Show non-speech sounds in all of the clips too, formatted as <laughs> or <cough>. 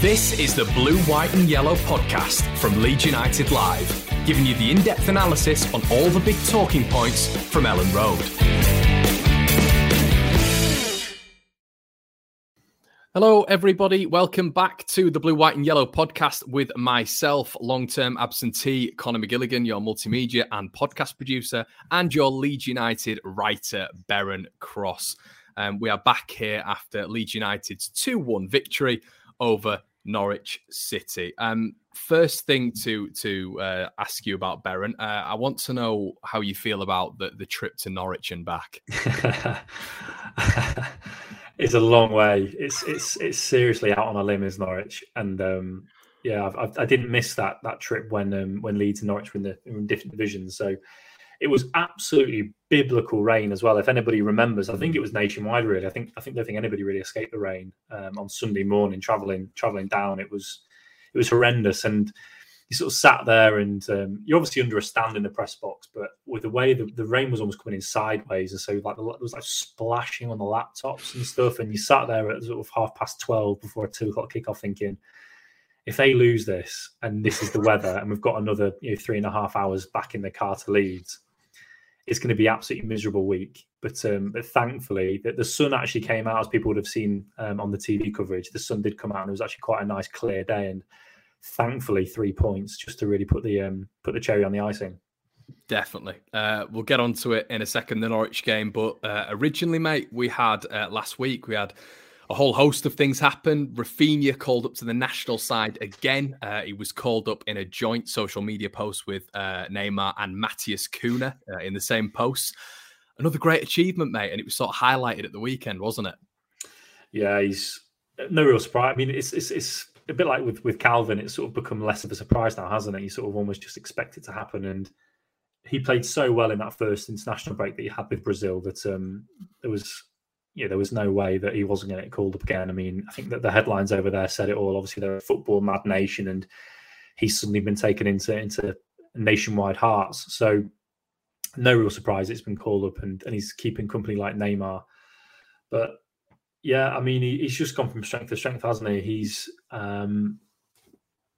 This is the Blue, White, and Yellow podcast from Leeds United Live, giving you the in depth analysis on all the big talking points from Elland Road. Hello, everybody. Welcome back to the Blue, White, and Yellow podcast with myself, long term absentee Conor McGilligan, your multimedia and podcast producer, and your Leeds United writer, Beren Cross. Um, we are back here after Leeds United's 2 1 victory over Norwich City. Um, first thing to to uh, ask you about Beren, uh, I want to know how you feel about the, the trip to Norwich and back. <laughs> it's a long way. It's it's it's seriously out on a limb, is Norwich, and um, yeah, I've, I've, I did not miss that that trip when um, when Leeds and Norwich were in the were in different divisions. So it was absolutely biblical rain as well. If anybody remembers, I think it was nationwide. Really, I think I think don't think anybody really escaped the rain um, on Sunday morning traveling traveling down. It was it was horrendous, and you sort of sat there, and um, you're obviously under a stand in the press box, but with the way the, the rain was almost coming in sideways, and so like the, it was like splashing on the laptops and stuff, and you sat there at sort of half past twelve before a two o'clock kickoff, thinking if they lose this and this is the weather and we've got another you know, three and a half hours back in the car to Leeds, it's going to be absolutely miserable week. But um, but thankfully, that the sun actually came out as people would have seen um, on the TV coverage. The sun did come out, and it was actually quite a nice clear day. And thankfully, three points just to really put the um, put the cherry on the icing. Definitely. Uh, we'll get onto it in a second, the Norwich game. But uh, originally, mate, we had uh, last week, we had a whole host of things happened. Raphinha called up to the national side again. Uh, he was called up in a joint social media post with uh, Neymar and Matheus Cunha uh, in the same post. Another great achievement, mate, and it was sort of highlighted at the weekend, wasn't it? Yeah, he's no real surprise. I mean, it's it's, it's a bit like with with Kalvin. It's sort of become less of a surprise now, hasn't it? You sort of almost just expect it to happen, and he played so well in that first international break that he had with Brazil that um, there was yeah, there was no way that he wasn't going to get called up again. I mean, I think that the headlines over there said it all. Obviously, they're a football mad nation, and he's suddenly been taken into into nationwide hearts. So, no real surprise it's been called up, and, and he's keeping company like Neymar. But yeah, I mean, he, he's just gone from strength to strength, hasn't he? He's um,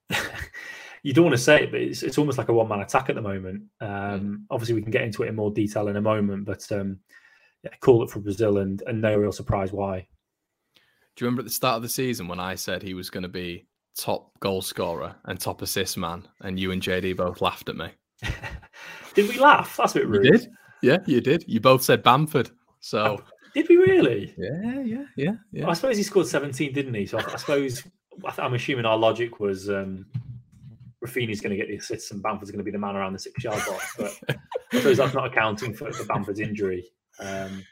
<laughs> you don't want to say it, but it's, it's almost like a one man attack at the moment. Um, mm. Obviously, we can get into it in more detail in a moment, but um, yeah, call it for Brazil, and and no real surprise why. Do you remember at the start of the season when I said he was going to be top goal scorer and top assist man, and you and JD both laughed at me? <laughs> did we laugh? That's a bit rude. You did? Yeah, you did. You both said Bamford. So did we really? Yeah, yeah, yeah, yeah. I suppose he scored 17, didn't he? So I, I suppose I'm assuming our logic was um, going to get the assists and Bamford's going to be the man around the six yard box. But I suppose that's not accounting for, for Bamford's injury. Um,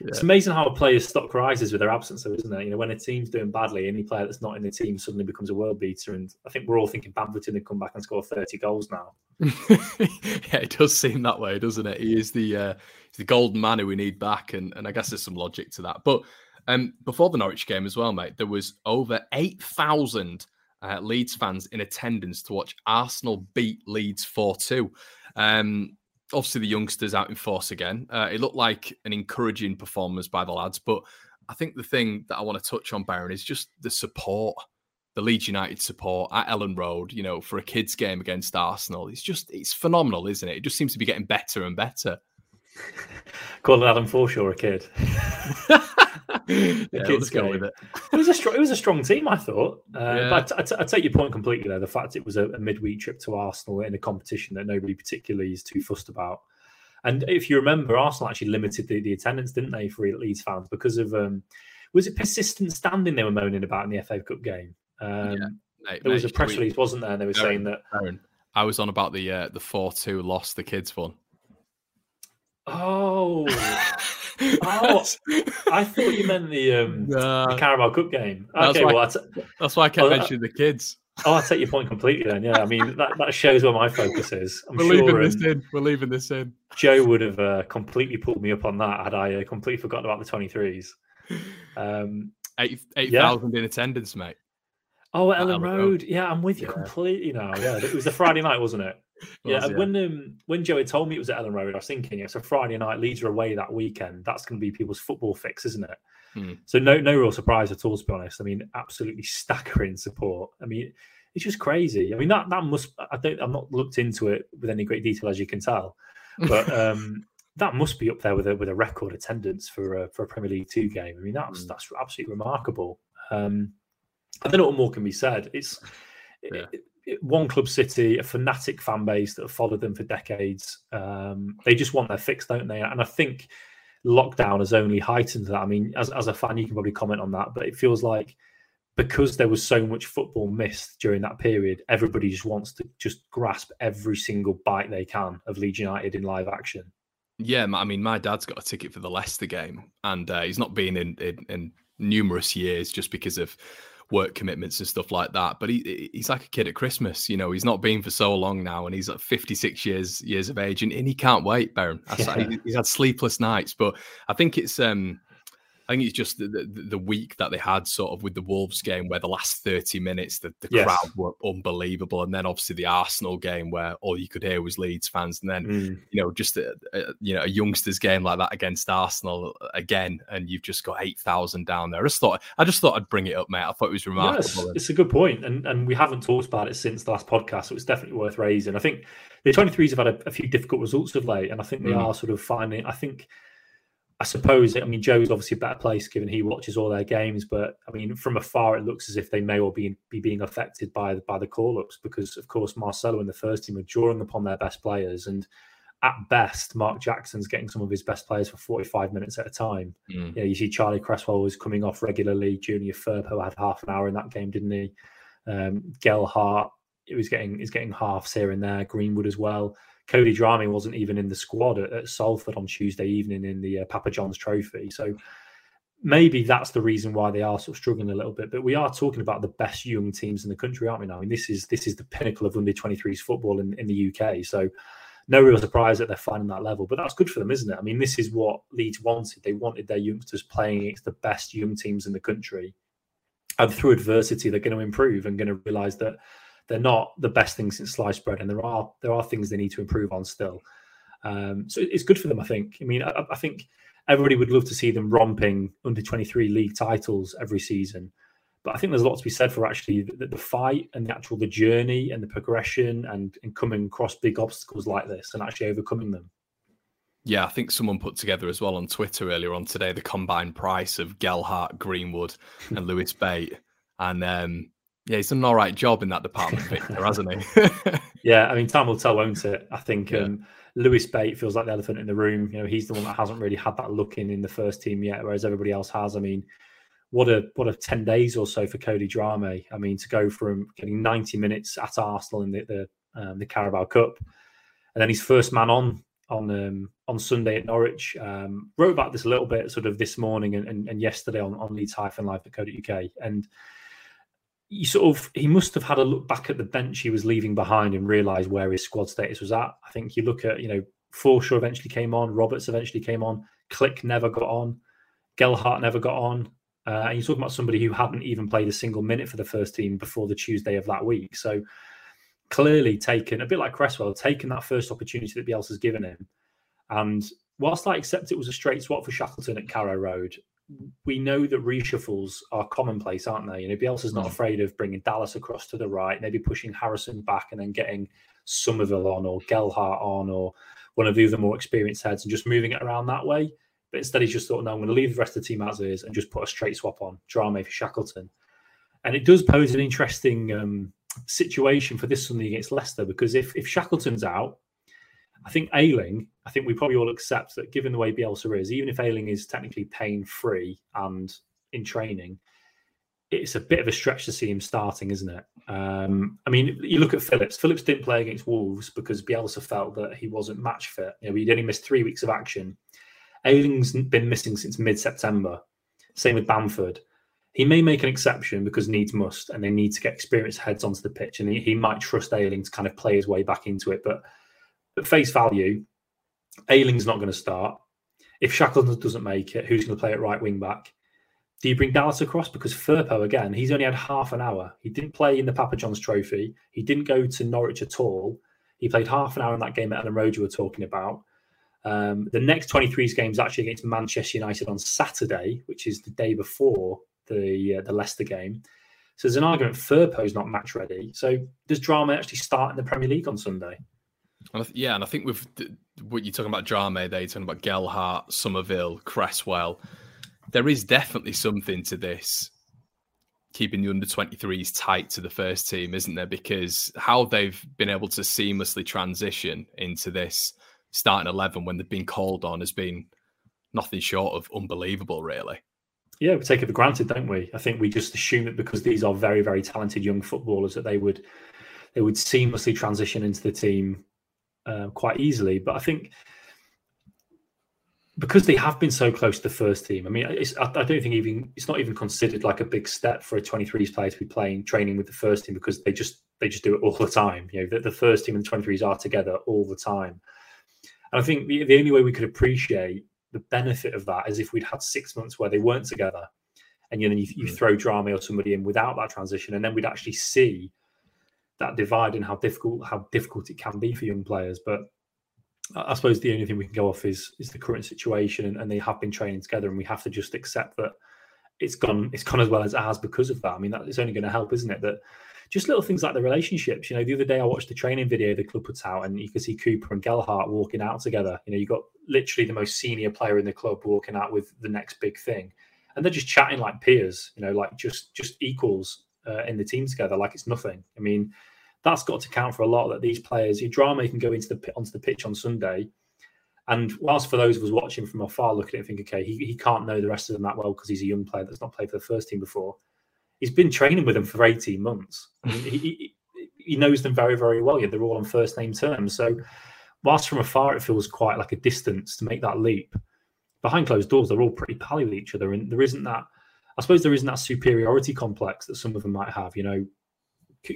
yeah. It's amazing how a player's stock rises with their absence, though, isn't it? You know, when a team's doing badly, any player that's not in the team suddenly becomes a world beater. And I think we're all thinking Bamford's to come back and score 30 goals now. <laughs> yeah, it does seem that way, doesn't it? He is the uh, the golden man who we need back, and, and I guess there's some logic to that. But um, before the Norwich game as well, mate, there was over 8,000 uh, Leeds fans in attendance to watch Arsenal beat Leeds 4 2. Um, obviously the youngsters out in force again. Uh, it looked like an encouraging performance by the lads, but I think the thing that I want to touch on, Beren, is just the support, the Leeds United support at Elland Road. You know, for a kids' game against Arsenal, it's just it's phenomenal, isn't it? It just seems to be getting better and better. <laughs> Calling Adam Forshaw a kid. <laughs> <laughs> yeah, let's go with it. It was a strong, it was a strong team, I thought. Uh, yeah. But I, t- I take your point completely there. The fact it was a, a, midweek trip to Arsenal in a competition that nobody particularly is too fussed about. And if you remember, Arsenal actually limited the, the attendance, didn't they, for Leeds fans because of um, was it persistent standing they were moaning about in the FA Cup game? Um, yeah, mate, there was mate, a press release, wasn't there? And they were Aaron, saying that. Aaron, I was on about the uh, the four two loss the kids won. Oh. <laughs> oh, I thought you meant the, um, the Carabao Cup game. Okay, well, that's, that's why I kept well, mentioning the kids. Oh, I take your point completely. Then, yeah, I mean <laughs> that, that shows where my focus is. I'm We're sure, leaving this um, in. We're leaving this in. Joe would have uh, completely pulled me up on that had I uh, completely forgotten about the 23s. Um, eight eight thousand yeah. in attendance, mate. Oh, Elland Road. Road. Yeah, I'm with you yeah. completely now. Yeah, it was the Friday night, wasn't it? Yeah, yeah, when um, when Joey told me it was at Elland Road, I was thinking it's a Friday night. Leeds are away that weekend. That's going to be people's football fix, isn't it? Mm. So no no real surprise at all, to be honest. I mean, absolutely staggering support. I mean, it's just crazy. I mean, that that must I don't I'm not looked into it with any great detail as you can tell, but <laughs> um, that must be up there with a with a record attendance for a, for a Premier League two game. I mean, that's mm. that's absolutely remarkable. Um, I don't know what more can be said. It's yeah. it, one club city, a fanatic fan base that have followed them for decades. Um, they just want their fix, don't they? And I think lockdown has only heightened that. I mean, as as a fan, you can probably comment on that, but it feels like because there was so much football missed during that period, everybody just wants to just grasp every single bite they can of Leeds United in live action. Yeah, I mean, my dad's got a ticket for the Leicester game, and uh, he's not been in, in, in numerous years just because of work commitments and stuff like that. But he he's like a kid at Christmas, you know. He's not been for so long now, and he's like 56 years years of age, and, and he can't wait. Beren, yeah. he's had sleepless nights, but I think it's um I think it's just the, the, the, week that they had sort of with the Wolves game where the last 30 minutes, the, the yes. crowd were unbelievable. And then obviously the Arsenal game where all you could hear was Leeds fans. And then, mm. you know, just a, a, you know, a youngsters game like that against Arsenal again. And you've just got 8,000 down there. I just thought, I just thought I'd bring it up, mate. I thought it was remarkable. Yes, it's a good point. And, and we haven't talked about it since the last podcast. So it's definitely worth raising. I think the 23s have had a, a few difficult results of late. And I think they mm. are sort of finding, I think, I suppose, I mean, Joe's obviously a better place given he watches all their games, but I mean, from afar, it looks as if they may well be, be being affected by, the, by the call ups because, of course, Marcelo and the first team are drawing upon their best players. And at best, Mark Jackson's getting some of his best players for 45 minutes at a time. Mm. You, know, you see Charlie Cresswell was coming off regularly. Junior Firpo had half an hour in that game, didn't he? Um, Gelhardt, it was getting is getting halves here and there. Greenwood as well. Cody Drameh wasn't even in the squad at, at Salford on Tuesday evening in the uh, Papa John's Trophy. So maybe that's the reason why they are sort of struggling a little bit. But we are talking about the best young teams in the country, aren't we? Now, I mean, this is this is the pinnacle of under 23s football in, in the UK. So no real surprise that they're finding that level. But that's good for them, isn't it? I mean, this is what Leeds wanted. They wanted their youngsters playing against the best young teams in the country. And through adversity, they're going to improve and going to realise that they're not the best thing since sliced bread, and there are there are things they need to improve on still. Um, so it's good for them, I think. I mean, I, I, think everybody would love to see them romping under 23 league titles every season. But I think there's a lot to be said for actually the, the fight and the actual the journey and the progression and, and coming across big obstacles like this and actually overcoming them. Yeah, I think someone put together as well on Twitter earlier on today the combined price of Gelhardt, Greenwood, and Lewis Bate. And um, yeah, he's done an all right job in that department, Victor, hasn't he? <laughs> yeah, I mean, time will tell, won't it? I think yeah. um, Lewis Bate feels like the elephant in the room. You know, he's the one that hasn't really had that look in in the first team yet, whereas everybody else has. I mean, what a what a ten days or so for Cody Drameh. I mean, to go from getting ninety minutes at Arsenal in the the, um, the Carabao Cup, and then his first man on on um, on Sunday at Norwich. Um, wrote about this a little bit, sort of this morning and, and, and yesterday on on Leeds-Live.co.uk, and you sort of he must have had a look back at the bench he was leaving behind and realised where his squad status was at. I think you look at you know Forshaw eventually came on, Roberts eventually came on, Klich never got on, Gelhardt never got on. Uh, and you're talking about somebody who hadn't even played a single minute for the first team before the Tuesday of that week. So clearly taken a bit like Cresswell, taken that first opportunity that Bielsa's given him. And whilst I accept it was a straight swap for Shackleton at Carrow Road, we know that reshuffles are commonplace, aren't they? You know, Bielsa's not mm. afraid of bringing Dallas across to the right, maybe pushing Harrison back and then getting Somerville on or Gelhardt on or one of the other more experienced heads and just moving it around that way. But instead, he's just thought, no, I'm going to leave the rest of the team as is and just put a straight swap on Drameh for Shackleton. And it does pose an interesting um, situation for this Sunday against Leicester because if, if Shackleton's out, I think Ayling, I think we probably all accept that given the way Bielsa is, even if Ayling is technically pain free and in training, it's a bit of a stretch to see him starting, isn't it? Um, I mean, you look at Phillips. Phillips didn't play against Wolves because Bielsa felt that he wasn't match fit. You know, he'd only missed three weeks of action. Ayling's been missing since mid September. Same with Bamford. He may make an exception because needs must, and they need to get experienced heads onto the pitch, and he, he might trust Ayling to kind of play his way back into it. But at face value, Ayling's not going to start. If Shackleton doesn't make it, who's going to play at right wing back? Do you bring Dallas across? Because Firpo, again, he's only had half an hour. He didn't play in the Papa John's Trophy. He didn't go to Norwich at all. He played half an hour in that game at Elland Road you were talking about. Um, the next 23s game is actually against Manchester United on Saturday, which is the day before the uh, the Leicester game. So there's an argument Firpo's not match ready. So does Drameh actually start in the Premier League on Sunday? Yeah, and I think with what you're talking about, Drameh, there, you're talking about Gelhardt, Somerville, Cresswell. There is definitely something to this keeping the under 23s tight to the first team, isn't there? Because how they've been able to seamlessly transition into this starting 11 when they've been called on has been nothing short of unbelievable, really. Yeah, we take it for granted, don't we? I think we just assume that because these are very, very talented young footballers that they would they would seamlessly transition into the team uh, quite easily. But I think because they have been so close to the first team, I mean, I, I, don't think even it's not even considered like a big step for a 23s player to be playing training with the first team because they just they just do it all the time. You know, the, the first team and the 23s are together all the time. And I think the, the only way we could appreciate the benefit of that is if we'd had six months where they weren't together, and you know, you, you mm. throw Drameh or somebody in without that transition, and then we'd actually see that divide and how difficult how difficult it can be for young players. But I suppose the only thing we can go off is is the current situation, and, and they have been training together, and we have to just accept that it's gone it's gone as well as it has because of that. I mean, that is only going to help, isn't it? That just little things like the relationships. You know, the other day I watched the training video the club puts out, and you could see Cooper and Gelhardt walking out together. You know, you got literally the most senior player in the club walking out with the next big thing, and they're just chatting like peers. You know, like just just equals uh, in the team together, like it's nothing. I mean, that's got to count for a lot. That these players, your Drameh can go into the onto the pitch on Sunday. And whilst for those of us watching from afar, looking at it, think, okay, he, he can't know the rest of them that well because he's a young player that's not played for the first team before he's been training with them for 18 months. I mean, he, he knows them very, very well. Yeah, they're all on first name terms. So, whilst from afar it feels quite like a distance to make that leap, behind closed doors, they're all pretty pally with each other. And there isn't that, I suppose, there isn't that superiority complex that some of them might have. You know,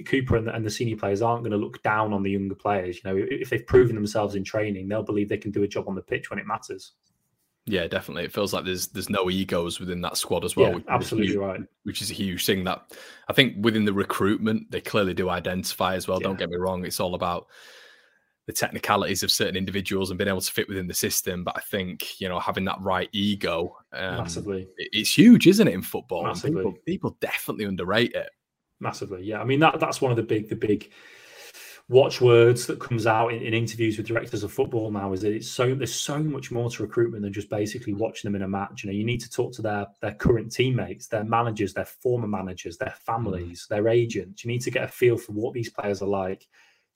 Cooper and the, and the senior players aren't going to look down on the younger players. You know, if they've proven themselves in training, they'll believe they can do a job on the pitch when it matters. Yeah, definitely. It feels like there's there's no egos within that squad as well. Yeah, absolutely huge, right. Which is a huge thing that I think within the recruitment they clearly do identify as well. Yeah. Don't get me wrong; it's all about the technicalities of certain individuals and being able to fit within the system. But I think you know having that right ego, um, massively, it's huge, isn't it, in football? Massively. People, people definitely underrate it. Massively, yeah. I mean that that's one of the big the big watchwords that comes out in, in, interviews with directors of football now is that it's so there's so much more to recruitment than just basically watching them in a match. You know, you need to talk to their their current teammates, their managers, their former managers, their families, their agents. You need to get a feel for what these players are like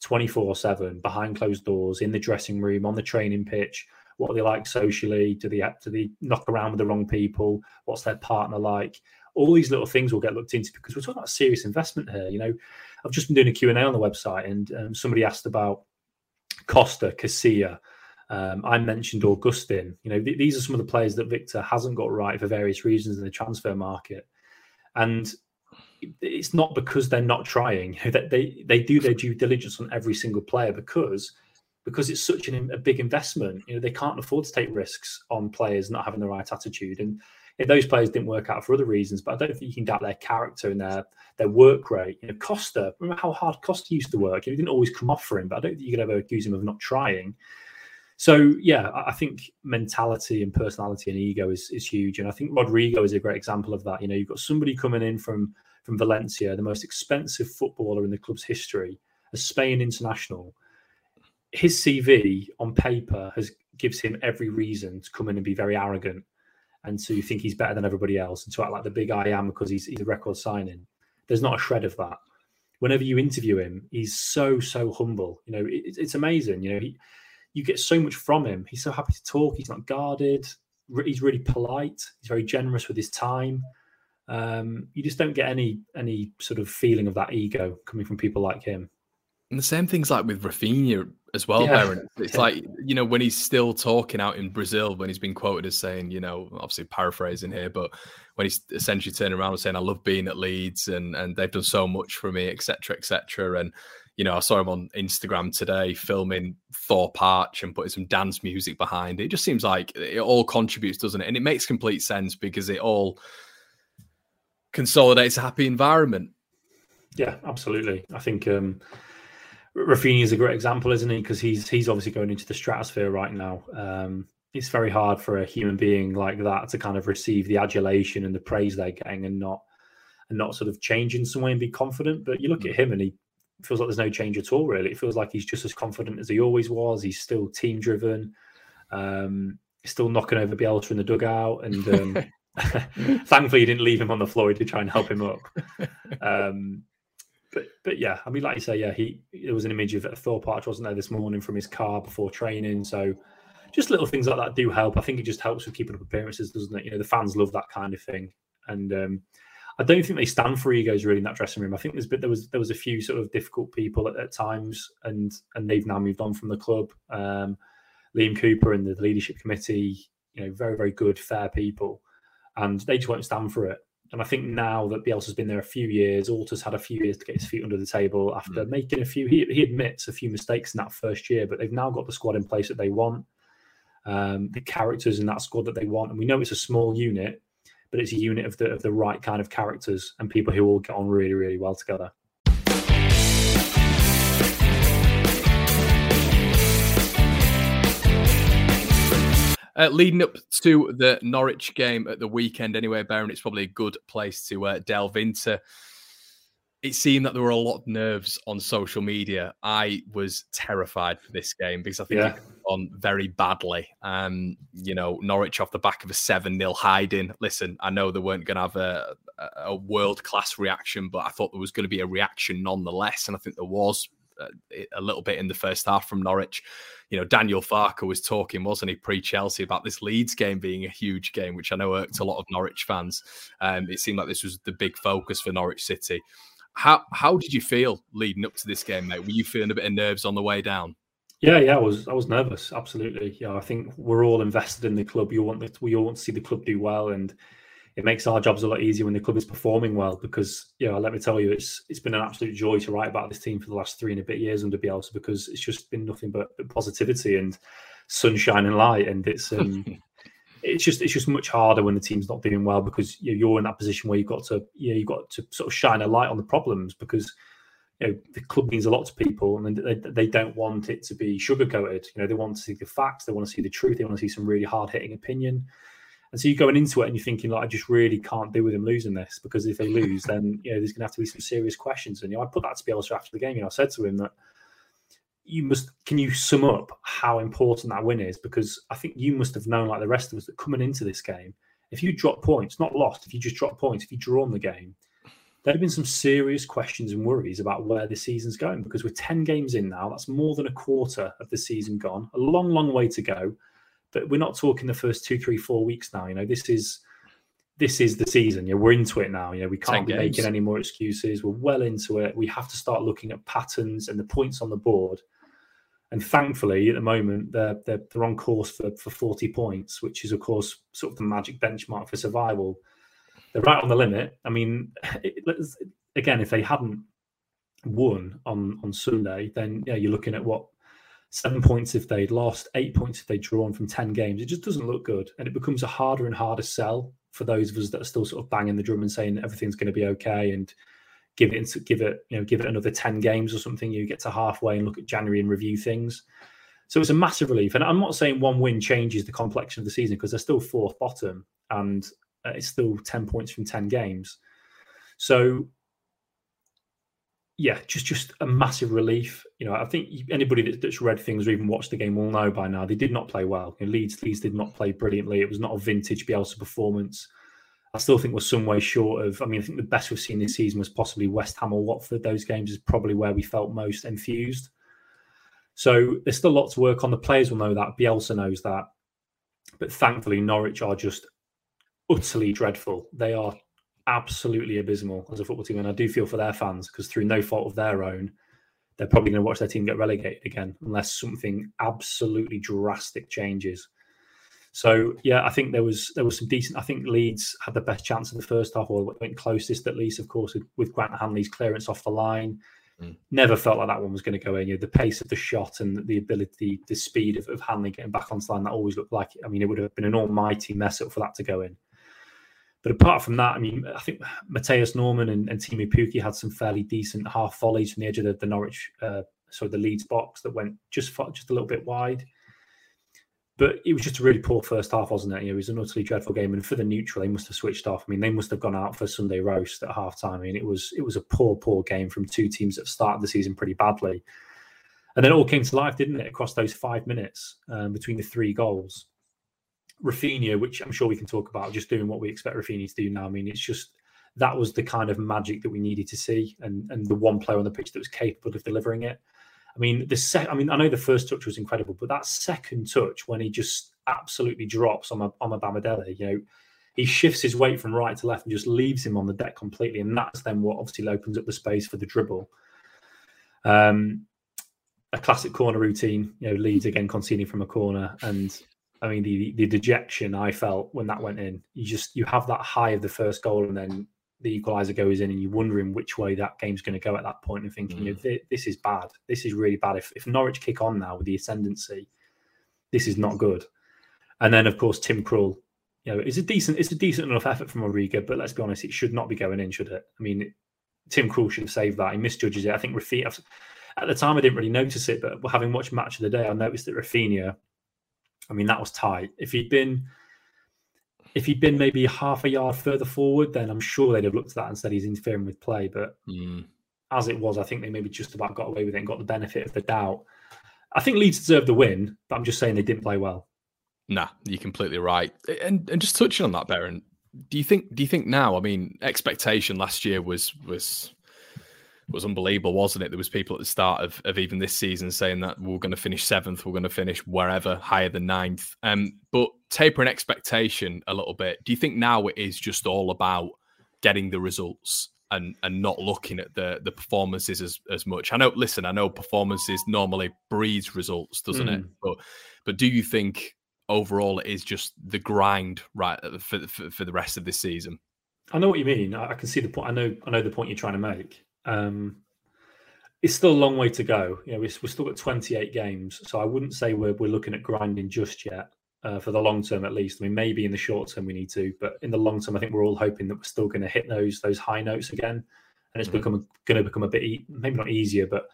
24-7, behind closed doors, in the dressing room, on the training pitch. What are they like socially? Do they do they knock around with the wrong people? What's their partner like? All these little things will get looked into because we're talking about serious investment here. You know, I've just been doing a Q&A on the website and um, somebody asked about Costa, Casilla. Um, I mentioned Augustin. You know, th- these are some of the players that Victor hasn't got right for various reasons in the transfer market. And it's not because they're not trying. <laughs> That they they do their due diligence on every single player because because it's such an, a big investment. You know, they can't afford to take risks on players not having the right attitude. And if those players didn't work out for other reasons, but I don't think you can doubt their character and their their work rate. You know, Costa, remember how hard Costa used to work? It didn't always come off for him, but I don't think you could ever accuse him of not trying. So yeah, I think mentality and personality and ego is is huge, and I think Rodrigo is a great example of that. You know, you've got somebody coming in from from Valencia, the most expensive footballer in the club's history, a Spain international. His CV on paper has gives him every reason to come in and be very arrogant and to think he's better than everybody else and to act like the big I am because he's, he's a record signing. There's not a shred of that. Whenever you interview him, he's so so humble. You know, it, it's amazing. You know, he you get so much from him. He's so happy to talk. He's not guarded. He's really polite. He's very generous with his time. Um, you just don't get any any sort of feeling of that ego coming from people like him. And the same things like with Raphinha as well, yeah. It's yeah. <laughs> like, you know, when he's still talking out in Brazil, when he's been quoted as saying, you know, obviously paraphrasing here, but when he's essentially turning around and saying, I love being at Leeds and and they've done so much for me, etc., etc. And, you know, I saw him on Instagram today filming Thorp Arch and putting some dance music behind it. It just seems like it all contributes, doesn't it? And it makes complete sense because it all consolidates a happy environment. Yeah, absolutely. I think um Raphinha is a great example, isn't he? Because he's he's obviously going into the stratosphere right now. Um, it's very hard for a human being like that to kind of receive the adulation and the praise they're getting and not and not sort of change in some way and be confident. But you look at him and he feels like there's no change at all. Really, it feels like he's just as confident as he always was. He's still team driven. Um, still knocking over Bielsa in the dugout, and um, <laughs> <laughs> thankfully he didn't leave him on the floor to try and help him up. Um, but but yeah, I mean, like you say, yeah, he there was an image of Thorp Arch, wasn't there, this morning from his car before training. So just little things like that do help. I think it just helps with keeping up appearances, doesn't it? You know, the fans love that kind of thing, and um, I don't think they stand for egos really in that dressing room. I think there's been, there was there was a few sort of difficult people at, at times, and and they've now moved on from the club. Um, Liam Cooper and the leadership committee, you know, very very good, fair people, and they just won't stand for it. And I think now that Bielsa's been there a few years, Orta's had a few years to get his feet under the table after mm. making a few. He, he admits a few mistakes in that first year, but they've now got the squad in place that they want, um, the characters in that squad that they want, and we know it's a small unit, but it's a unit of the of the right kind of characters and people who all get on really really well together. Uh, leading up to the Norwich game at the weekend, anyway, Beren, it's probably a good place to uh, delve into. It seemed that there were a lot of nerves on social media. I was terrified for this game because I think yeah. it on very badly. Um, you know, Norwich off the back of a 7 0 hiding. Listen, I know they weren't going to have a, a world class reaction, but I thought there was going to be a reaction nonetheless. And I think there was a little bit in the first half from Norwich. You know, Daniel Farke was talking, wasn't he, pre Chelsea about this Leeds game being a huge game, which I know irked a lot of Norwich fans. Um, it seemed like this was the big focus for Norwich City. How how did you feel leading up to this game, mate? Were you feeling a bit of nerves on the way down? Yeah, yeah, I was I was nervous, absolutely. Yeah, I think we're all invested in the club. You want we all want to see the club do well, and it makes our jobs a lot easier when the club is performing well because you know let me tell you it's it's been an absolute joy to write about this team for the last three and a bit years under Bielsa because it's just been nothing but, positivity and sunshine and light. And it's um <laughs> it's just it's just much harder when the team's not doing well because you're in that position where you've got to you know, you've got to sort of shine a light on the problems because you know the club means a lot to people and they, they don't want it to be sugar coated you know they want to see the facts they want to see the truth they want to see some really hard hitting opinion and so you're going into it and you're thinking, like, I just really can't deal with them losing this because if they lose, then you know there's going to have to be some serious questions. And you know, I put that to Bielsa after the game. You know, I said to him that you must. Can you sum up how important that win is? Because I think you must have known, like the rest of us, that coming into this game, if you drop points, not lost, if you just drop points, if you draw on the game, there'd have been some serious questions and worries about where the season's going. Because we're ten games in now, that's more than a quarter of the season gone. A long, long way to go but we're not talking the first two, three, four weeks now. You know, this is this is the season. Yeah, we're into it now. You know, we can't be games. making any more excuses. We're well into it. We have to start looking at patterns and the points on the board. And thankfully, at the moment, they're they're, they're on course for, for 40 points, which is, of course, sort of the magic benchmark for survival. They're right on the limit. I mean, it, again, if they hadn't won on on Sunday, then yeah, you're looking at what seven points if they'd lost, eight points if they'd drawn from 10 games. It just doesn't look good. And it becomes a harder and harder sell for those of us that are still sort of banging the drum and saying everything's going to be okay and give it give it you know give it another 10 games or something you get to halfway and look at January and review things so it's a massive relief and I'm not saying one win changes the complexion of the season because they're still fourth bottom and uh, it's still 10 points from 10 games so yeah, just just a massive relief. You know, I think anybody that's read things or even watched the game will know by now they did not play well. You know, Leeds Leeds did not play brilliantly. It was not a vintage Bielsa performance. I still think we're some way short of. I mean, I think the best we've seen this season was possibly West Ham or Watford. Those games is probably where we felt most enthused. So there's still a lot to work on. The players will know that. Bielsa knows that. But thankfully, Norwich are just utterly dreadful. They are absolutely abysmal as a football team, and I do feel for their fans because through no fault of their own, they're probably going to watch their team get relegated again unless something absolutely drastic changes. So yeah, I think there was there was some decent. I think Leeds had the best chance in the first half, or went closest at least. Of course, with, with Grant Hanley's clearance off the line, mm. never felt like that one was going to go in. You know, the pace of the shot and the ability, the speed of, of Hanley getting back onto the line, that always looked like. I mean, it would have been an almighty mess up for that to go in. But apart from that, I mean, I think Mathias Normann and, and Pukki had some fairly decent half volleys from the edge of the, the Norwich uh, so the Leeds box that went just just a little bit wide. But it was just a really poor first half, wasn't it? You know, it was an utterly dreadful game, and for the neutral, they must have switched off. I mean, they must have gone out for Sunday roast at half time. I mean, it was it was a poor, poor game from two teams that started the season pretty badly, and then all came to life, didn't it? Across those five minutes um, between the three goals, Raphinha, which I'm sure we can talk about, just doing what we expect Raphinha to do now. I mean, it's just that was the kind of magic that we needed to see, and and the one player on the pitch that was capable of delivering it. I mean, the sec- I mean, I know the first touch was incredible, but that second touch when he just absolutely drops on a on a Bamidele, you know, he shifts his weight from right to left and just leaves him on the deck completely, and that's then what obviously opens up the space for the dribble. Um, a classic corner routine, you know, Leeds again conceding from a corner, and I mean the the dejection I felt when that went in. You just you have that high of the first goal, and then the equaliser goes in and you're wondering which way that game's going to go at that point and thinking, mm. you know, this is bad. This is really bad. If, if Norwich kick on now with the ascendancy, this is not good. And then, of course, Tim Krul, you know, it's a decent, it's a decent enough effort from Origi, but let's be honest, it should not be going in, should it? I mean, Tim Krul should have saved that. He misjudges it. I think Raphinha, at the time, I didn't really notice it, but having watched match of the day, I noticed that Raphinha, I mean, that was tight. If he'd been if he'd been maybe half a yard further forward, then I'm sure they'd have looked at that and said he's interfering with play. But mm. as it was, I think they maybe just about got away with it and got the benefit of the doubt. I think Leeds deserved the win, but I'm just saying they didn't play well. Nah, you're completely right. And and just touching on that, Beren, do you think do you think now? I mean, expectation last year was was was unbelievable, wasn't it? There was people at the start of, of even this season saying that we're going to finish seventh, we're going to finish wherever higher than ninth. Um, but tapering expectation a little bit. Do you think now it is just all about getting the results and and not looking at the the performances as as much? I know. Listen, I know performances normally breeds results, doesn't mm. it? But but do you think overall it is just the grind right for, for for the rest of this season? I know what you mean. I can see the point. I know. I know the point you're trying to make. Um, it's still a long way to go. You know, we're, we're still got 28 games, so I wouldn't say we're we're looking at grinding just yet. Uh, for the long term, at least. I mean, maybe in the short term we need to, but in the long term, I think we're all hoping that we're still going to hit those those high notes again, and it's mm-hmm. become going to become a bit e- maybe not easier, but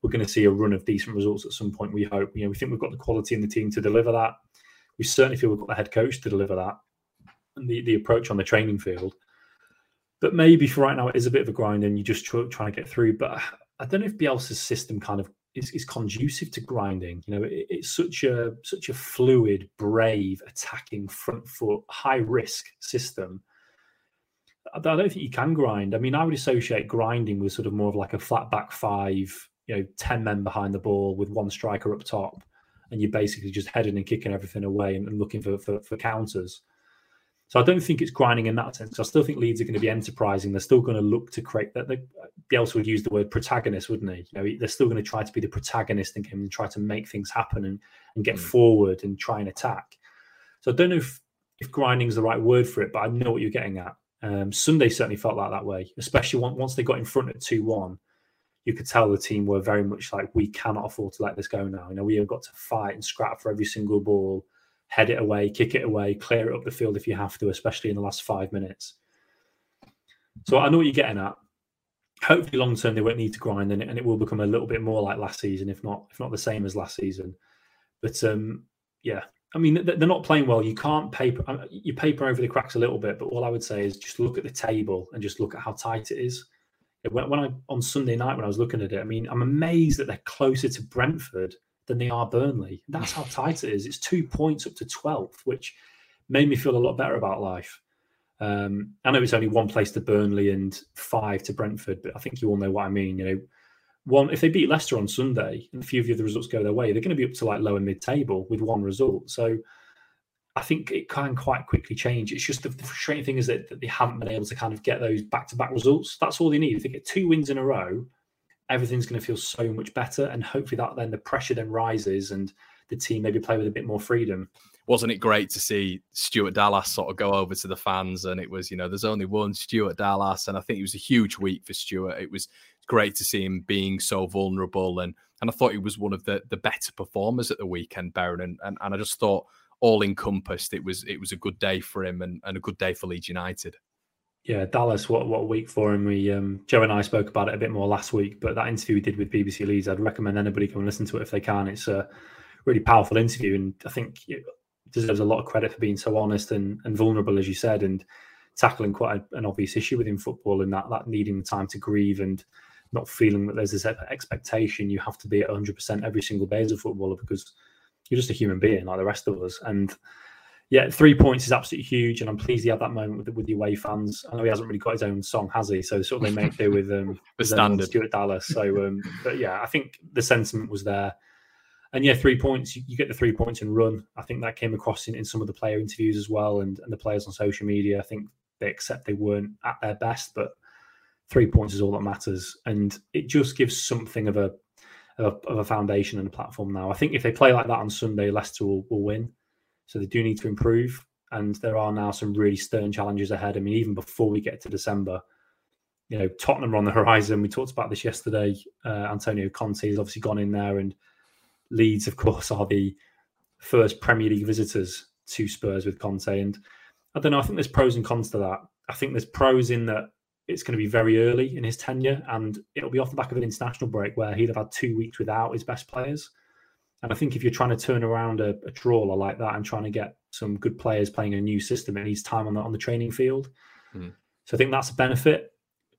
we're going to see a run of decent results at some point. We hope. You know, we think we've got the quality in the team to deliver that. We certainly feel we've got the head coach to deliver that, and the the approach on the training field. But maybe for right now, it is a bit of a grind and you're just try, trying to get through. But I don't know if Bielsa's system kind of is, is conducive to grinding. You know, it, it's such a such a fluid, brave, attacking front foot, high risk system. I don't think you can grind. I mean, I would associate grinding with sort of more of like a flat back five, you know, 10 men behind the ball with one striker up top. And you're basically just heading and kicking everything away and, and looking for, for, for counters. So I don't think it's grinding in that sense. I still think Leeds are going to be enterprising. They're still going to look to create that. Bielsa would use the word protagonist, wouldn't he? You know, they're still going to try to be the protagonist in game and try to make things happen and, and get mm. forward and try and attack. So I don't know if, if grinding is the right word for it, but I know what you're getting at. Um, Sunday certainly felt like that way, especially once they got in front at 2 1. You could tell the team were very much like, we cannot afford to let this go now. You know, we have got to fight and scrap for every single ball head it away, kick it away, clear it up the field if you have to, especially in the last five minutes. So I know what you're getting at. Hopefully, long term they won't need to grind, and it, and it will become a little bit more like last season, if not if not the same as last season. But um, yeah, I mean they're not playing well. You can't paper uh, you paper over the cracks a little bit, but all I would say is just look at the table and just look at how tight it is. When, when I on Sunday night when I was looking at it, I mean I'm amazed that they're closer to Brentford than they are Burnley. That's how tight it is. It's two points up to 12th, which made me feel a lot better about life. Um, I know it's only one place to Burnley and five to Brentford, but I think you all know what I mean. You know, one if they beat Leicester on Sunday and a few of the other results go their way, they're going to be up to like lower mid table with one result. So I think it can quite quickly change. It's just the, the frustrating thing is that, that, they haven't been able to kind of get those back to back results. That's all they need. If they get two wins in a row, everything's going to feel so much better. And hopefully that then the pressure then rises and the team maybe play with a bit more freedom. Wasn't it great to see Stuart Dallas sort of go over to the fans? And it was, you know, there's only one Stuart Dallas. And I think it was a huge week for Stuart. It was great to see him being so vulnerable. And and I thought he was one of the the better performers at the weekend, Beren. And and, and I just thought all encompassed, it was it was a good day for him and, and a good day for Leeds United. Yeah, Dallas, what what week for him. We um, Joe and I spoke about it a bit more last week, but that interview we did with BBC Leeds, I'd recommend anybody come and listen to it if they can. It's a really powerful interview, and I think it deserves a lot of credit for being so honest and, and vulnerable, as you said, and tackling quite a, an obvious issue within football and that that needing the time to grieve and not feeling that there's this expectation you have to be at 100% every single day as a footballer because you're just a human being like the rest of us. And yeah, three points is absolutely huge, and I'm pleased he had that moment with, with the away fans. I know he hasn't really got his own song, has he? So sort of they make do with um, <laughs> the standard Stuart Dallas. So, um, but yeah, I think the sentiment was there. And yeah, three points. You, you, get the three points and run. I think that came across in, in some of the player interviews as well, and, and the players on social media. I think they accept they weren't at their best, but three points is all that matters, and it just gives something of a of a, of a foundation and a platform now. I think if they play like that on Sunday, Leicester will, will win. So they do need to improve, and there are now some really stern challenges ahead. I mean, even before we get to December, you know, Tottenham are on the <laughs> horizon. We talked about this yesterday. Uh, Antonio Conte has obviously gone in there, and Leeds, of <laughs> course, are the first Premier League visitors to Spurs with Conte. And I don't know. I think there's pros and cons to that. I think there's pros in that it's going to be very early in his tenure, and it'll be off the back of an international break where he'd have had two weeks without his best players. And I think if you're trying to turn around a, a trawler like that and trying to get some good players playing a new system, it needs time on the on the training field. Mm. So I think that's a benefit.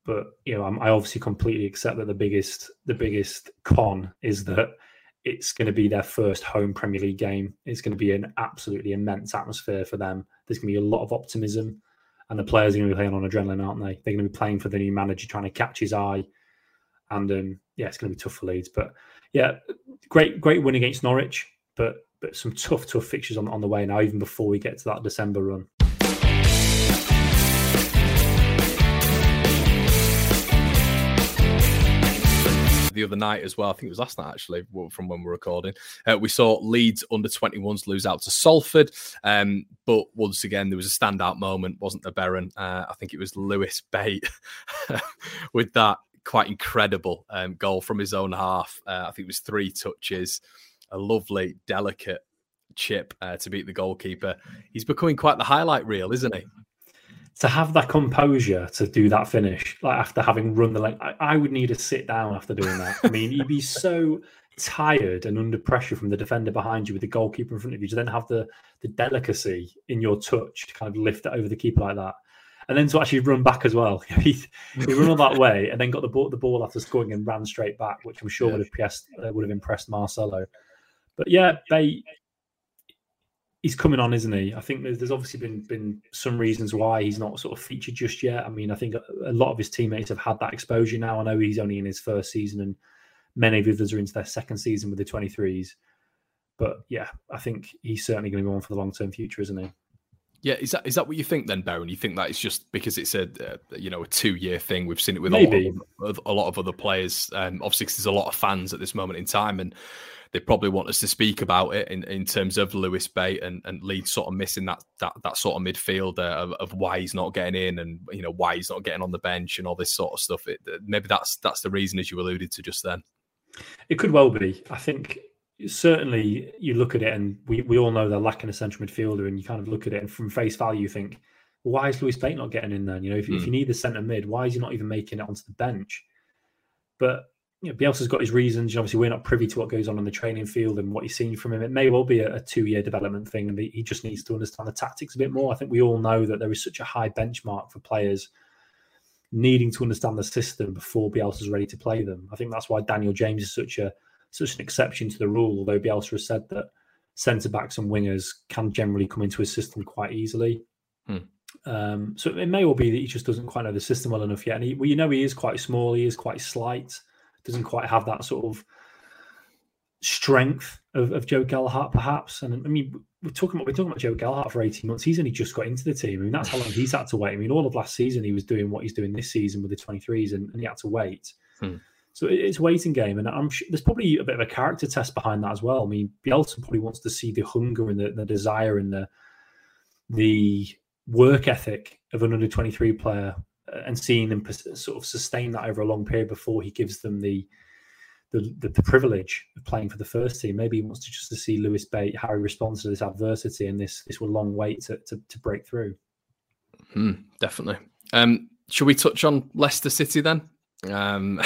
But you know, I'm, I obviously completely accept that the biggest the biggest con is that it's going to be their first home Premier League game. It's going to be an absolutely immense atmosphere for them. There's going to be a lot of optimism and the players are going to be playing on adrenaline, aren't they? They're going to be playing for the new manager, trying to catch his eye, and um, yeah, it's going to be tough for Leeds. But yeah, great, great win against Norwich, but but some tough, tough fixtures on on the way now, even before we get to that December run. the other night as well. I think it was last night actually, from when we're recording. Uh, we saw Leeds under 21s lose out to Salford, um, but once again there was a standout moment, wasn't there, Beren? Uh, I think it was Lewis Bate <laughs> with that quite incredible um, goal from his own half. Uh, I think it was three touches, a lovely, delicate chip uh, to beat the goalkeeper. He's becoming quite the highlight reel, isn't he? to have that composure to do that finish, like after having run the length, I, I, would need to sit down after doing that. I mean, you'd be so tired and under pressure from the defender behind you with the goalkeeper in front of you to then have the the delicacy in your touch to kind of lift it over the keeper like that. And then to actually run back as well. <laughs> he, he run all that <laughs> way and then got the ball, the ball after scoring and ran straight back, which I'm sure yeah. would have impressed, uh, would have impressed Marcelo. But yeah, they he's coming on, isn't he? I think there's, there's, obviously been been some reasons why he's not sort of featured just yet. I mean, I think a, a, lot of his teammates have had that exposure now. I know he's only in his first season, and many of the others are into their second season with the 23s. But yeah, I think he's certainly going to be on for the long term future, isn't he? Yeah, is that is that what you think then, Beren? You think that it's just because it's a uh, you know a two year thing? We've seen it with a lot, of, a lot of other players. Um, obviously, there's a lot of fans at this moment in time, and they probably want us to speak about it in, in terms of Lewis Bate and, and Leeds sort of missing that that that sort of midfielder of, of why he's not getting in and you know why he's not getting on the bench and all this sort of stuff. It, maybe that's that's the reason, as you alluded to just then. It could well be. I think certainly you look at it and we, we all know they're lacking a central midfielder and you kind of look at it and from face value you think well, why is Lewis Bate not getting in then? You know, if, mm. if hmm. you need the centre mid, why is he not even making it onto the bench? But you know, Bielsa's got his reasons. And obviously, we're not privy to what goes on in the training field and what you've seen from him. It may well be a, a two-year development thing, and he just needs to understand the tactics a bit more. I think we all know that there is such a high benchmark for players needing to understand the system before Bielsa's ready to play them. I think that's why Daniel James is such a such an exception to the rule. Although Bielsa has said that centre backs and wingers can generally come into his system quite easily. Hmm. Um, so it may well be that he just doesn't quite know the system well enough yet. And he, well, you know, he is quite small. He is quite slight doesn't quite have that sort of strength of, of Joe Gelhardt, perhaps. And I mean, we're talking about we're talking about Joe Gelhardt for 18 months. He's only just got into the team. I mean, that's how long he's had to wait. I mean, all of last season he was doing what he's doing this season with the 23s, and, and he had to wait. Hmm. So it's a waiting game, and I'm sure there's probably a bit of a character test behind that as well. I mean, Bielsa probably wants to see the hunger and the, the desire and the the work ethic of an under 23 player and seeing them sort of sustain that over a long period before he gives them the the, the, the privilege of playing for the first team. Maybe he wants to just to see Lewis Bate how he responds to this adversity and this this long wait to to, to break through. Hmm, definitely. Um, should we touch on Leicester City then? Um,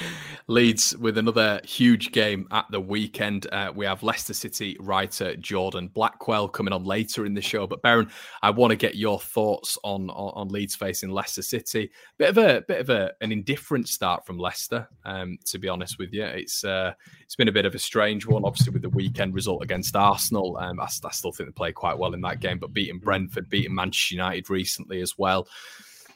<laughs> Leeds with another huge game at the weekend. Uh, we have Leicester City writer Jordan Blackwell coming on later in the show. But Beren, I want to get your thoughts on, on, on Leeds facing Leicester City. Bit of a bit of a, an indifferent start from Leicester, um, to be honest with you. It's uh, it's been a bit of a strange one. Obviously, with the weekend result against Arsenal, um, I, I still think they played quite well in that game. But beating Brentford, beating Manchester United recently as well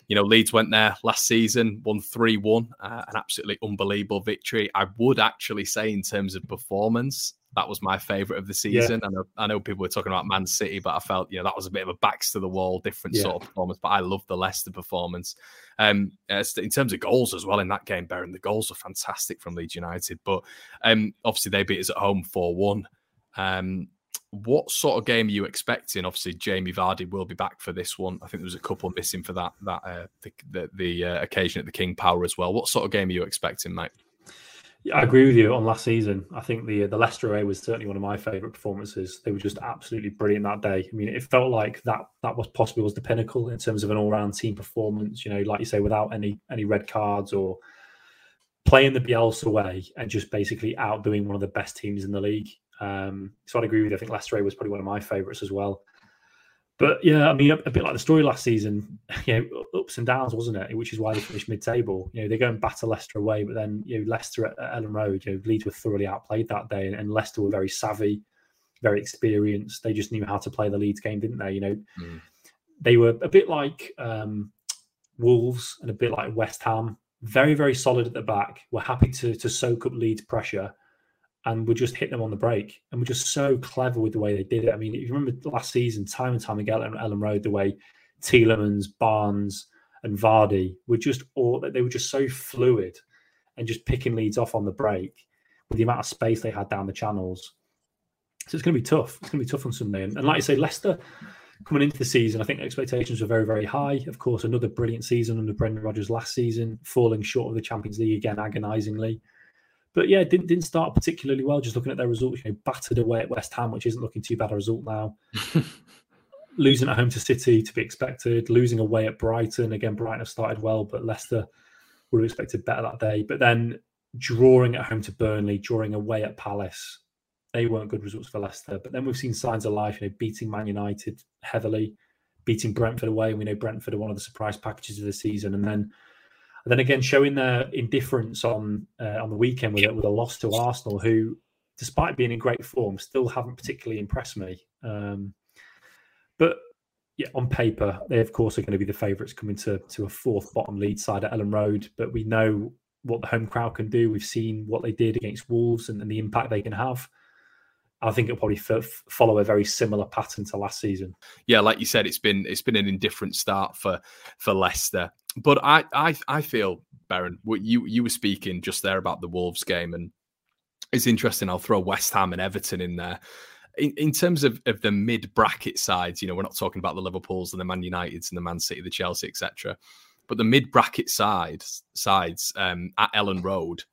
you know, Leeds went there last season, won 3 1, uh, an absolutely unbelievable victory. I would actually say, in terms of performance, that was my favourite of the season. Yeah. I, know, I know people were talking about Man City, but I felt, you know, that was a bit of a backs to the wall, different yeah. sort of performance. But I love the Leicester performance. Um, in terms of goals as well in that game, Beren, the goals were fantastic from Leeds United. But um, obviously, they beat us at home 4 1. Um, what sort of game are you expecting? Obviously, Jamie Vardy will be back for this one. I think there was a couple missing for that that uh, the the, the uh, occasion at the King Power as well. What sort of game are you expecting, mate? Yeah, I agree with you on last season. I think the the Leicester away was certainly one of my favourite performances. They were just absolutely brilliant that day. I mean, it felt like that that was possibly was the pinnacle in terms of an all round team performance. You know, like you say, without any any red cards or playing the Bielsa way and just basically outdoing one of the best teams in the league. Um, so I'd agree with you. I think Leicester was probably one of my favourites as well. But yeah, I mean, a, a, bit like the story last season, <laughs> you know, ups and downs, wasn't it? Which is why they finished mid-table. You know, they go and batter Leicester away, but then you know, Leicester at, at Elland Road, you know, Leeds were thoroughly outplayed that day, and, and, Leicester were very savvy, very experienced. They just knew how to play the Leeds game, didn't they? You know, mm. they were a bit like um, Wolves and a bit like West Ham, very very solid at the back. Were happy to to soak up Leeds pressure and would just hit them on the break. And we're just so clever with the way they did it. I mean, if you remember last season, time and time again at Elland Road, the way Tielemans, Barnes, and Vardy were just all they were just so fluid and just picking Leeds off on the break with the amount of space they had down the channels. So it's going to be tough. It's going to be tough on Sunday. And, and like I say, Leicester coming into the season, I think expectations were very, very high. Of course, another brilliant season under Brendan Rodgers last season, falling short of the Champions League again agonisingly. But yeah, didn't didn't start particularly well. Just looking at their results, you know, battered away at West Ham, which isn't looking too bad a result now. <laughs> losing at home to City to be expected. Losing away at Brighton again. Brighton have started well, but Leicester would have expected better that day. But then drawing at home to Burnley, drawing away at Palace, they weren't good results for Leicester. But then we've seen signs of life. You know, beating Man United heavily, beating Brentford away. And we know Brentford are one of the surprise packages of the season, and then and then again, showing their indifference on uh, on the weekend with, with a loss to Arsenal, who, despite being in great form, still haven't particularly impressed me. Um, but yeah, on paper, they of course are going to be the favourites coming to to a fourth bottom lead side at Elland Road. But we know what the home crowd can do. We've seen what they did against Wolves and, and the impact they can have. I think it'll probably f- follow a very similar pattern to last season. Yeah, like you said, it's been it's been an indifferent start for for Leicester but I, I, I feel, Beren, what you you were speaking just there about the Wolves game, and it's interesting. I'll throw West Ham and Everton in there. In, in terms of, of the mid bracket sides, you know, we're not talking about the Liverpools and the Man Uniteds and the Man City, the Chelsea, etc. But the mid bracket sides sides um, at Elland Road,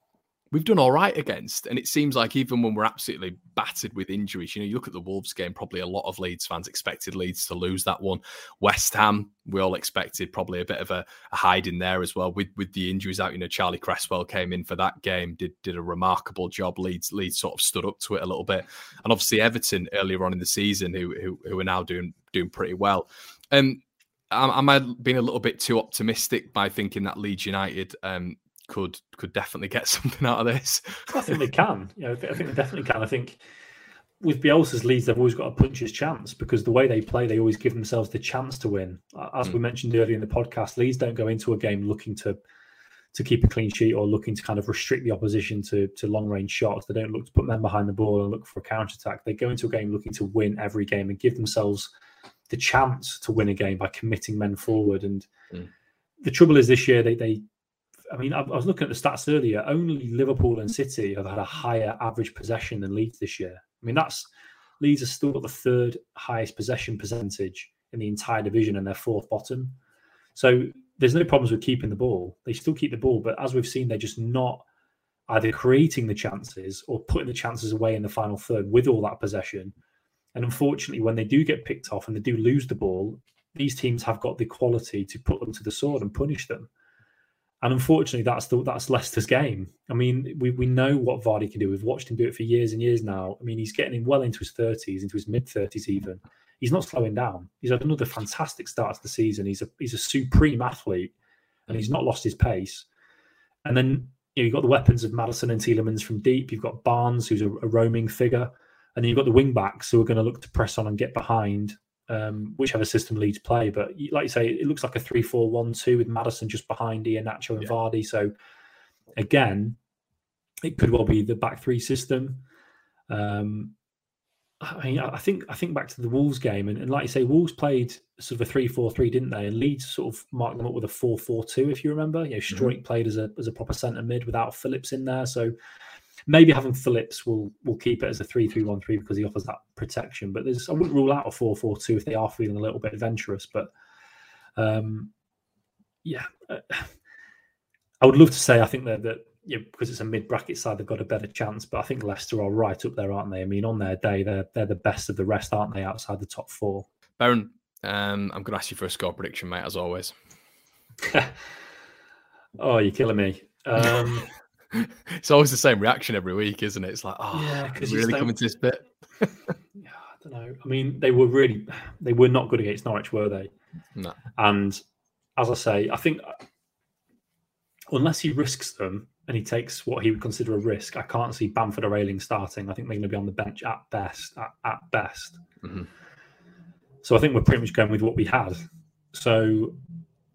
we've done all right against. And it seems like even when we're absolutely battered with injuries, you know, you look at the Wolves game, probably a lot of Leeds fans expected Leeds to lose that one. West Ham, we all expected probably a bit of a, a hide in there as well with, with the injuries out. You know, Charlie Cresswell came in for that game, did did a remarkable job. Leeds Leeds sort of stood up to it a little bit. And obviously Everton earlier on in the season, who who, who are now doing doing pretty well. Um am I being a little bit too optimistic by thinking that Leeds United um, could could definitely get <laughs> something out of this. I think they can. You know, I think they definitely can. I think with Bielsa's Leeds, they've always got a puncher's chance because the way they play, they always give themselves the chance to win. As mm. we mentioned earlier in the podcast, Leeds don't go into a game looking to to keep a clean sheet or looking to kind of restrict the opposition to to long range shots. They don't look to put men behind the ball and look for a counter attack. They go into a game looking to win every game and give themselves the chance to win a game by committing men forward. And mm. the trouble is this year they they I mean, I, I, was looking at the stats earlier. Only Liverpool and City have had a higher average possession than Leeds this year. I mean, that's Leeds are still got the third highest possession percentage in the entire division, and they're fourth bottom. So there's no problems with keeping the ball. They still keep the ball, but as we've seen, they're just not either creating the chances or putting the chances away in the final third with all that possession. And unfortunately, when they do get picked off and they do lose the ball, these teams have got the quality to put them to the sword and punish them. And unfortunately, that's the, that's Leicester's game. I mean, we, we know what Vardy can do. We've watched him do it for years and years now. I mean, he's getting well into his thirties, into his mid thirties, even. He's not slowing down. He's had another fantastic start to the season. He's a he's a supreme athlete, and he's not lost his pace. And then you you've got the weapons of Maddison and Tielemans from deep. You've got Barnes, who's a, a roaming figure, and then you've got the wing backs who are going to look to press on and get behind um, whichever system Leeds play. But like you say, it looks like a 3 4 1 2 with Maddison just behind Iheanacho and yeah. Vardy. So again, it could well be the back three system. Um, I mean, I think I think back to the Wolves game, and, and like you say, Wolves played sort of a three-four-three, didn't they? And Leeds sort of marked them up with a four-four-two, if you remember. You know, Struijk mm-hmm. played as a as a proper centre mid without Phillips in there, so maybe having Phillips will will keep it as a three-three-one-three because he offers that protection. But there's I wouldn't rule out a four-four-two if they are feeling a little bit adventurous. But um, yeah, uh, I would love to say I think that that yeah, because it's a mid bracket side, they've got a better chance. But I think Leicester are right up there, aren't they? I mean, on their day, they're they're the best of the rest, aren't they? Outside the top four. Beren, um, I'm going to ask you for a score prediction, mate, as always. <laughs> oh, you're killing me. Um, <laughs> <laughs> it's always the same reaction every week, isn't it? It's like, oh, yeah, because really coming to this bit. <laughs> yeah, I don't know. I mean, they were really, they were not good against Norwich, were they? No. And as I say, I think unless he risks them, and he takes what he would consider a risk. I can't see Bamford or Ayling starting. I think they're going to be on the bench at best. At, at best. Mm-hmm. So I think we're pretty much going with what we had. So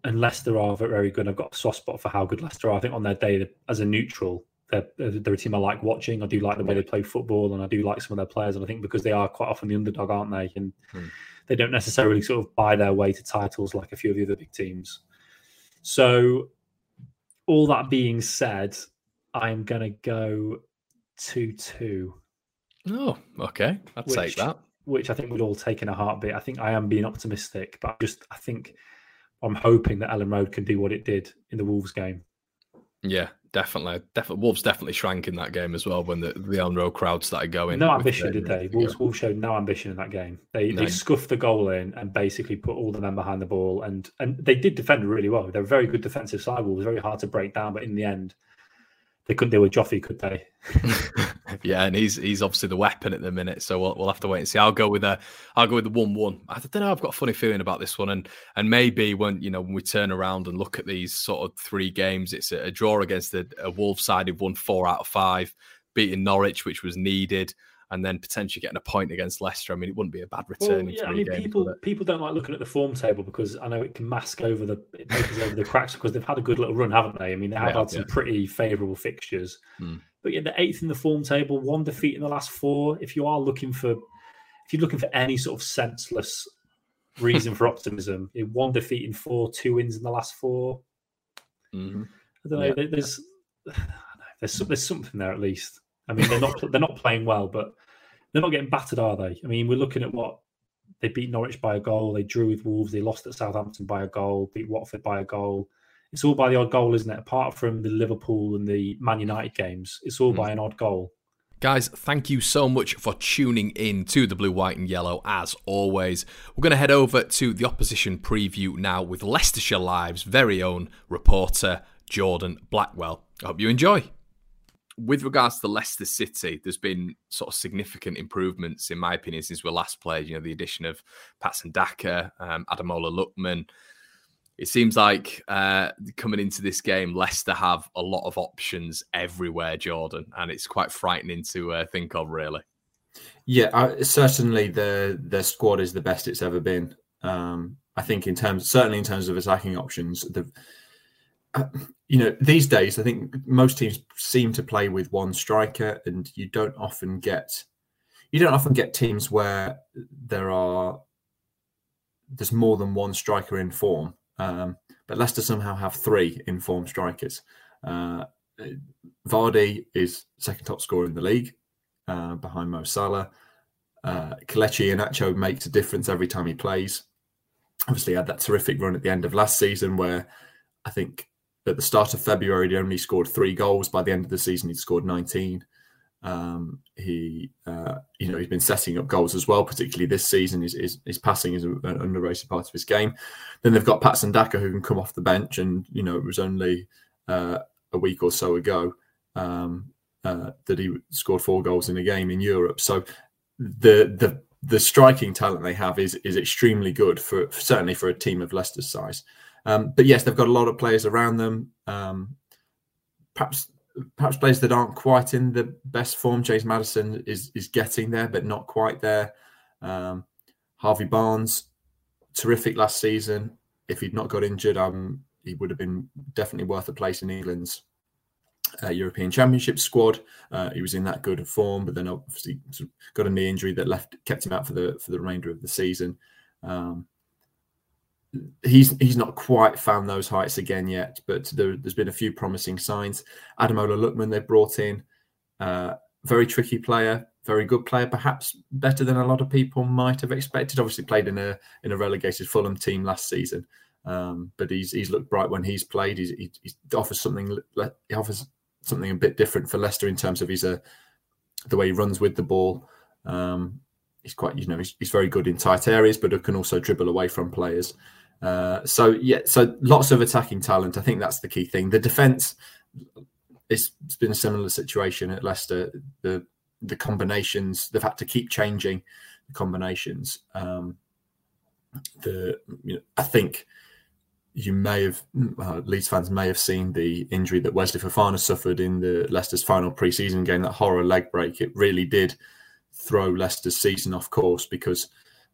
and Leicester are very good. I've got a soft spot for how good Leicester are. I think on their day as a neutral, they're, they're a team I like watching. I do like the way they play football, and I do like some of their players. And I think because they are quite often the underdog, aren't they? And mm. they don't necessarily sort of buy their way to titles like a few of the other big teams. So all that being said, I'm going to go 2 2. Oh, okay. I'd which, take that. Which I think we'd all take in a heartbeat. I think I am being optimistic, but just I think I'm hoping that Elland Road can do what it did in the Wolves game. Yeah, definitely. Definitely, Wolves definitely shrank in that game as well when the the Road crowd started going. No ambition, did they? Wolves, Wolves showed no ambition in that game. They no. they scuffed the goal in and basically put all the men behind the ball, and and they did defend really well. They're a very good defensive side. Wolves very hard to break down, but in the end, they couldn't deal with Joffy, could they? <laughs> yeah, and he's he's obviously the weapon at the minute, so we'll, we'll have to wait and see. I'll go with a I'll go with the one one. I don't know. I've got a funny feeling about this one, and and maybe when you know when we turn around and look at these sort of three games, it's a, a draw against a, a Wolves side who've won four out of five, beating Norwich, which was needed and then potentially getting a point against Leicester. I mean, it wouldn't be a bad return. Well, yeah, I mean, games, people people don't like looking at the form table because I know it can mask over the it over the cracks because they've had a good little run, haven't they? I mean, they have yeah, had some yeah. pretty favourable fixtures. Hmm. But yeah, the eighth in the form table, one defeat in the last four. If you are looking for, if you're looking for any sort of senseless reason for optimism, one defeat in four, two wins in the last 4 mm-hmm. I don't know. Yeah. There's <sighs> there's there's something there at least. I mean, they're not <laughs> they're not playing well, but they're not getting battered, are they? I mean, we're looking at what they beat Norwich by a goal, they drew with Wolves, they lost at Southampton by a goal, beat Watford by a goal. It's all by the odd goal, isn't it? Apart from the Liverpool and the Man United games, it's all mm. by an odd goal. Guys, thank you so much for tuning in to the Blue, White, and Yellow as always. We're going to head over to the opposition preview now with Leicestershire Live's very own reporter, Jordan Blackwell. I hope you enjoy with regards to Leicester City, there's been sort of significant improvements, in my opinion, since we last played. You know, the addition of Patson Daka, um, Ademola Lookman. It seems like uh, coming into this game, Leicester have a lot of options everywhere, Jordan, and it's quite frightening to uh, think of, really. Yeah, uh, certainly the the squad is the best it's ever been. Um, I think in terms, certainly in terms of attacking options, the uh, you know, these days, I think most teams seem to play with one striker, and you don't often get you don't often get teams where there are there's more than one striker in form. Um, but Leicester somehow have three informed strikers. Uh, Vardy is second top scorer in the league uh, behind Mo Salah. Uh, Kelechi makes a difference every time he plays. Obviously, had that terrific run at the end of last season where I think at the start of February, he only scored three goals. By the end of the season, he'd scored 19. Um, he, uh, you know, he's been setting up goals as well, particularly this season. His, his, his passing is an underrated part of his game. Then they've got Patson Daka who can come off the bench, and you know, it was only uh, a week or so ago um, uh, that he scored four goals in a game in Europe. So the the the striking talent they have is is extremely good for certainly for a team of Leicester's size. Um, but yes, they've got a lot of players around them. Um, perhaps perhaps players that aren't quite in the best form. James Maddison is is getting there, but not quite there. Um, Harvey Barnes, terrific last season. If he'd not got injured, um, he would have been definitely worth a place in England's uh, European Championship squad. Uh, he was in that good form, but then obviously got a knee injury that left kept him out for the for the remainder of the season. Um, he's he's not quite found those heights again yet, but there, has been a few promising signs. Ademola Lookman they've brought in, uh, very tricky player, very good player, perhaps better than a lot of people might have expected. Obviously played in a in a relegated Fulham team last season, um, but he's he's looked bright when he's played. He's, he, he offers something he offers something a bit different for Leicester in terms of his uh, the way he runs with the ball. Um, he's quite you know he's, he's very good in tight areas, but can also dribble away from players. Uh, so yeah, so lots of attacking talent. I think that's the key thing. The defense, it's, it's been a similar situation at Leicester. The the combinations they've had to keep changing the combinations. Um, the you know, I think you may have uh, Leeds fans may have seen the injury that Wesley Fofana suffered in the Leicester's final pre-season game. That horror leg break. It really did throw Leicester's season off course because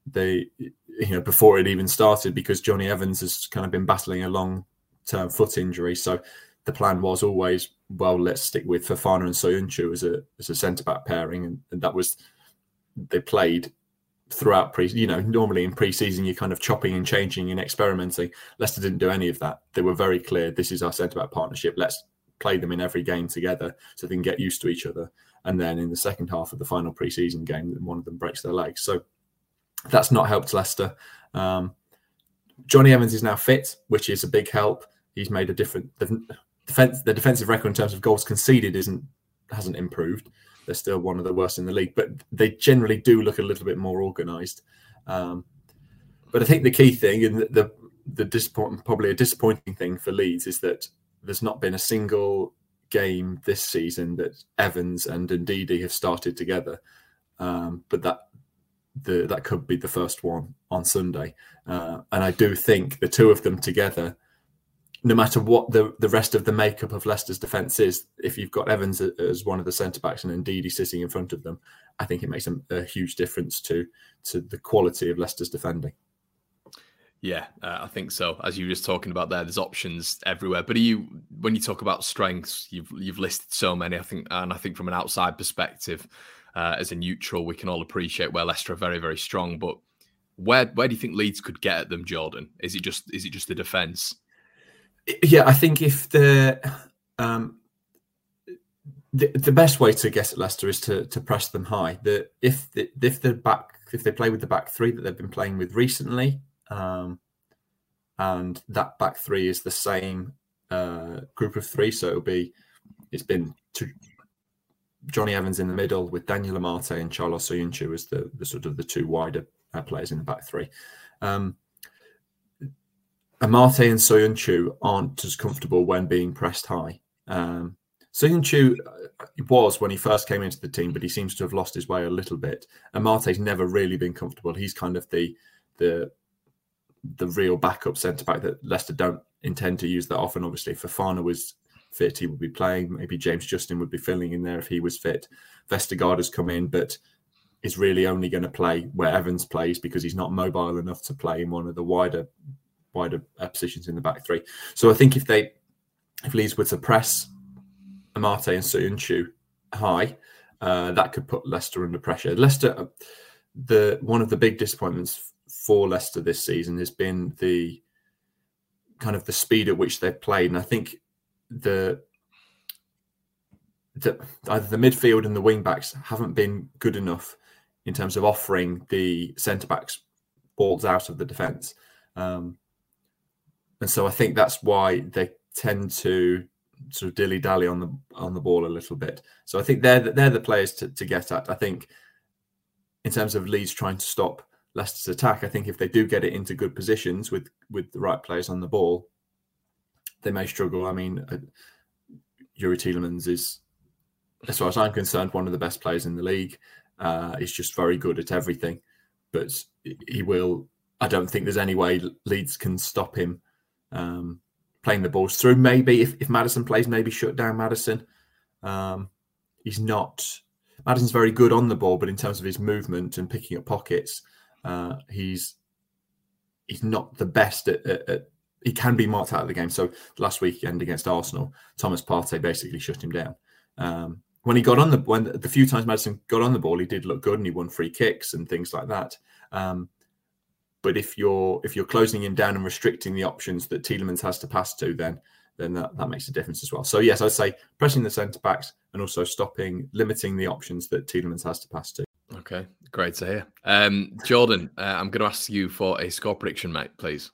they you know before it even started because Jonny Evans has kind of been battling a long term foot injury. So the plan was always well let's stick with Fofana and Soyuncu as a as a centre back pairing, and, and, that was they played throughout pre. You know, normally in pre-season you're kind of chopping and changing and experimenting. Leicester didn't do any of that. They were very clear. This is our centre back partnership. Let's play them in every game together so they can get used to each other. And then in the second half of the final pre-season game, one of them breaks their leg. So that's not helped Leicester. Um, Jonny Evans is now fit, which is a big help. He's made a different the defense. The defensive record in terms of goals conceded isn't hasn't improved. They're still one of the worst in the league, but they generally do look a little bit more organised. Um, but I think the key thing and the, the the disappointing, probably a disappointing thing for Leeds is that there's not been a single game this season that Evans and Ndidi have started together. Um, but that the that could be the first one on Sunday. Uh, and I do think the two of them together, no matter what the, the rest of the makeup of Leicester's defence is, if you've got Evans as one of the centre backs and Ndidi's sitting in front of them, I think it makes a, a huge difference to to the quality of Leicester's defending. Yeah, uh, I think so. As you were just talking about there, there's options everywhere. But you, when you talk about strengths, you've you've listed so many. I think, and I think from an outside perspective, uh, as a neutral, we can all appreciate where Leicester are very, very strong. But where where do you think Leeds could get at them, Jordan? Is it just is it just the defence? Yeah, I think if the um, the, the best way to guess at Leicester is to to press them high. That if the, if the back if they play with the back three that they've been playing with recently, um, and that back three is the same uh, group of three, so it'll be it's been to, Jonny Evans in the middle with Daniel Amartey and Çağlar Soyuncu as the, the sort of the two wider uh, players in the back three. Um, Amartey and Soyuncu aren't as comfortable when being pressed high. Um, Soyuncu uh, was when he first came into the team, but he seems to have lost his way a little bit. Amartey's never really been comfortable. He's kind of the the the real backup centre back that Leicester don't intend to use that often. Obviously, Fofana was fit, he would be playing. Maybe James Justin would be filling in there if he was fit. Vestergaard has come in, but is really only going to play where Evans plays because he's not mobile enough to play in one of the wider wider uh, positions in the back three. So I think if they if Leeds were to press Amartey and Soyuncu high, uh, that could put Leicester under pressure. Leicester, uh, the one of the big disappointments for Leicester this season has been the kind of the speed at which they've played, and I think the the, either the midfield and the wing backs haven't been good enough in terms of offering the centre backs balls out of the defence. Um, and so I think that's why they tend to sort of dilly dally on the on the ball a little bit. So I think they're the, they're the players to, to get at. I think in terms of Leeds trying to stop Leicester's attack, I think if they do get it into good positions with with the right players on the ball, they may struggle. I mean, uh, Youri Tielemans is, as far as I'm concerned, one of the best players in the league. Uh, he's just very good at everything, but he will. I don't think there's any way Leeds can stop him um, playing the balls through. Maybe if, if Maddison plays, maybe shut down Maddison. Um, he's not. Maddison's very good on the ball, but in terms of his movement and picking up pockets, uh, he's he's not the best at, at, at, He can be marked out of the game. So last weekend against Arsenal, Thomas Partey basically shut him down. Um, when he got on the when the few times Maddison got on the ball, he did look good and he won free kicks and things like that. Um, but if you're if you're closing him down and restricting the options that Tielemans has to pass to, then then that, that makes a difference as well. So yes, I'd say pressing the centre backs and also stopping, limiting the options that Tielemans has to pass to. Okay, great to hear. Um, Jordan, uh, I'm going to ask you for a score prediction, mate, please.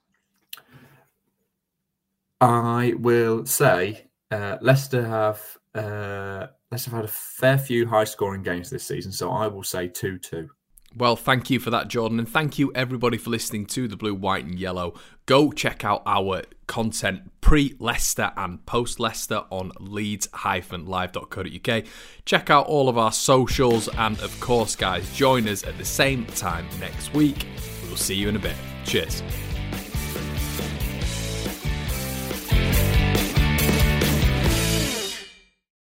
I will say uh, Leicester have uh, Leicester have had a fair few high scoring games this season, so I will say two two. Well, thank you for that, Jordan, and thank you everybody for listening to the Blue, White, and Yellow. Go check out our content pre Leicester and post Leicester on leeds-live.co.uk. Check out all of our socials, and of course, guys, join us at the same time next week. We will see you in a bit. Cheers.